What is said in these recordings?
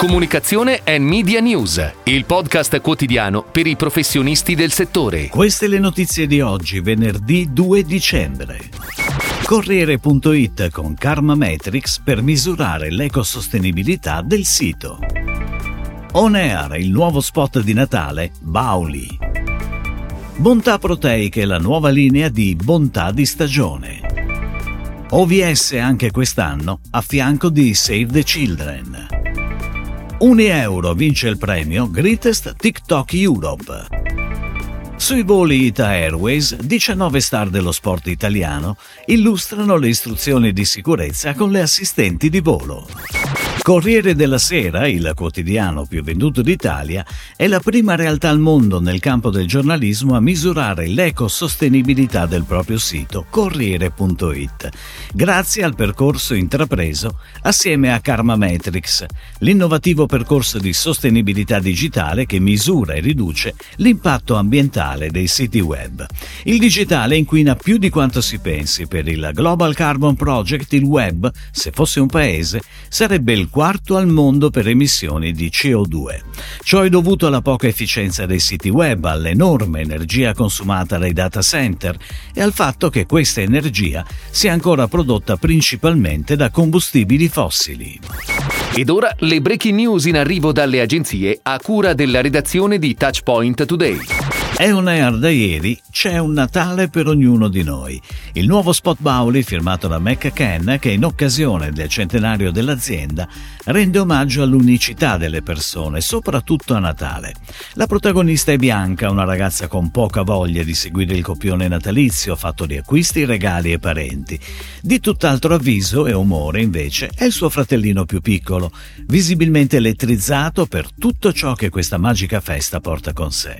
Comunicazione e Media News, il podcast quotidiano per i professionisti del settore. Queste le notizie di oggi, venerdì 2 dicembre. Corriere.it con Karma Matrix per misurare l'ecosostenibilità del sito. On Air, il nuovo spot di Natale, Bauli. Bontà proteiche, la nuova linea di bontà di stagione. OVS anche quest'anno a fianco di Save the Children. Un euro vince il premio Greatest TikTok Europe. Sui voli Ita Airways, 19 star dello sport italiano illustrano le istruzioni di sicurezza con le assistenti di volo. Corriere della Sera, il quotidiano più venduto d'Italia, è la prima realtà al mondo nel campo del giornalismo a misurare l'ecosostenibilità del proprio sito Corriere.it, grazie al percorso intrapreso assieme a Karma Matrix, l'innovativo percorso di sostenibilità digitale che misura e riduce l'impatto ambientale dei siti web. Il digitale inquina più di quanto si pensi. Per il Global Carbon Project il web, se fosse un paese, sarebbe il quarto al mondo per emissioni di CO2. Ciò è dovuto alla poca efficienza dei siti web, all'enorme energia consumata dai data center e al fatto che questa energia sia ancora prodotta principalmente da combustibili fossili. Ed ora le breaking news in arrivo dalle agenzie a cura della redazione di Touchpoint Today. È un air da ieri, c'è un Natale per ognuno di noi. Il nuovo spot Bauli firmato da McCann che in occasione del centenario dell'azienda rende omaggio all'unicità delle persone, soprattutto a Natale. La protagonista è Bianca, una ragazza con poca voglia di seguire il copione natalizio fatto di acquisti, regali e parenti. Di tutt'altro avviso e umore invece è il suo fratellino più piccolo, visibilmente elettrizzato per tutto ciò che questa magica festa porta con sé.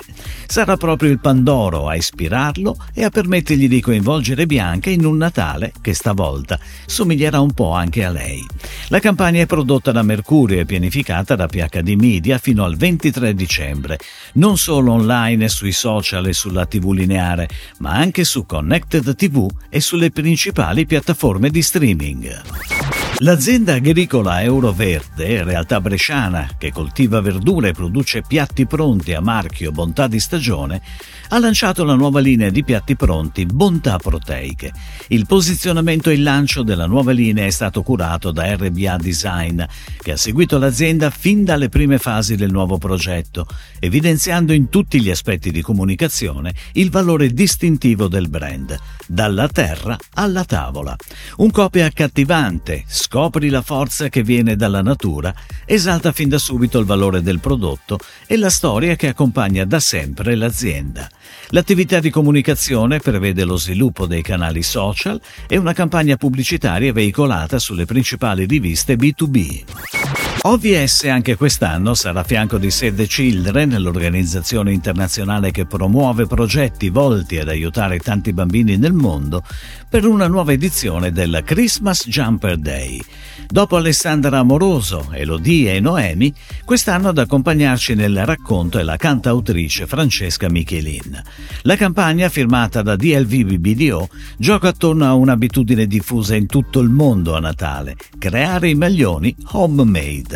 Sarà proprio il Pandoro a ispirarlo e a permettergli di coinvolgere Bianca in un Natale che stavolta somiglierà un po' anche a lei. La campagna è prodotta da Mercurio e pianificata da PHD Media fino al 23 dicembre, non solo online sui social e sulla TV lineare, ma anche su Connected TV e sulle principali piattaforme di streaming. L'azienda agricola Euroverde, realtà bresciana che coltiva verdure e produce piatti pronti a marchio Bontà di stagione, ha lanciato la nuova linea di piatti pronti Bontà Proteiche. Il posizionamento e il lancio della nuova linea è stato curato da RBA Design, che ha seguito l'azienda fin dalle prime fasi del nuovo progetto, evidenziando in tutti gli aspetti di comunicazione il valore distintivo del brand, dalla terra alla tavola. Un copia accattivante, scopri la forza che viene dalla natura, esalta fin da subito il valore del prodotto e la storia che accompagna da sempre l'azienda. L'attività di comunicazione prevede lo sviluppo dei canali social e una campagna pubblicitaria veicolata sulle principali riviste B2B. OVS anche quest'anno sarà a fianco di Save the Children, l'organizzazione internazionale che promuove progetti volti ad aiutare tanti bambini nel mondo, per una nuova edizione del Christmas Jumper Day. Dopo Alessandra Amoroso, Elodie e Noemi, quest'anno ad accompagnarci nel racconto è la cantautrice Francesca Michelin. La campagna, firmata da DLV BDO, gioca attorno a un'abitudine diffusa in tutto il mondo a Natale, creare i maglioni homemade.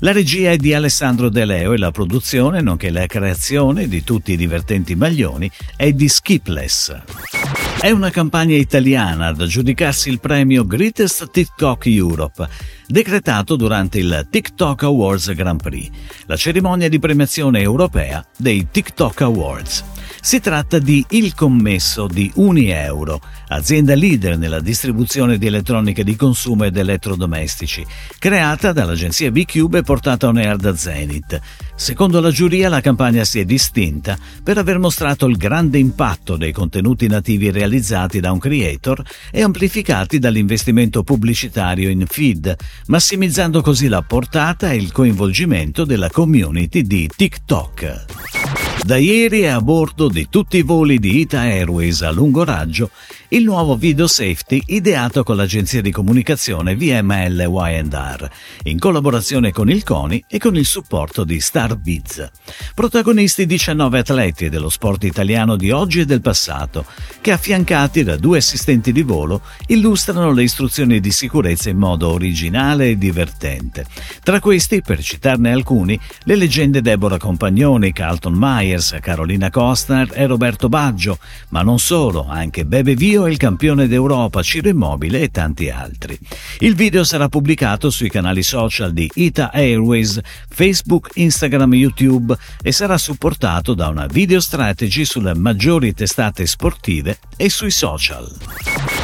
La regia è di Alessandro De Leo e la produzione, nonché la creazione di tutti i divertenti maglioni, è di Skipless. È una campagna italiana ad aggiudicarsi il premio Greatest TikTok Europe, decretato durante il TikTok Awards Grand Prix, la cerimonia di premiazione europea dei TikTok Awards. Si tratta di Il Commesso di Unieuro, azienda leader nella distribuzione di elettronica di consumo ed elettrodomestici, creata dall'agenzia B-Cube e portata on air da Zenith. Secondo la giuria la campagna si è distinta per aver mostrato il grande impatto dei contenuti nativi realizzati da un creator e amplificati dall'investimento pubblicitario in feed, massimizzando così la portata e il coinvolgimento della community di TikTok. Da ieri è a bordo di tutti i voli di Ita Airways a lungo raggio il nuovo video safety ideato con l'agenzia di comunicazione VML Y&R, in collaborazione con il CONI e con il supporto di Starbiz. Protagonisti 19 atleti dello sport italiano di oggi e del passato, che affiancati da due assistenti di volo illustrano le istruzioni di sicurezza in modo originale e divertente. Tra questi, per citarne alcuni, le leggende Deborah Compagnoni, Carlton Myers, Carolina Costner e Roberto Baggio, ma non solo, anche Bebe Vio Dio il campione d'Europa Ciro Immobile e tanti altri. Il video sarà pubblicato sui canali social di Ita Airways, Facebook, Instagram, YouTube e sarà supportato da una video strategy sulle maggiori testate sportive e sui social.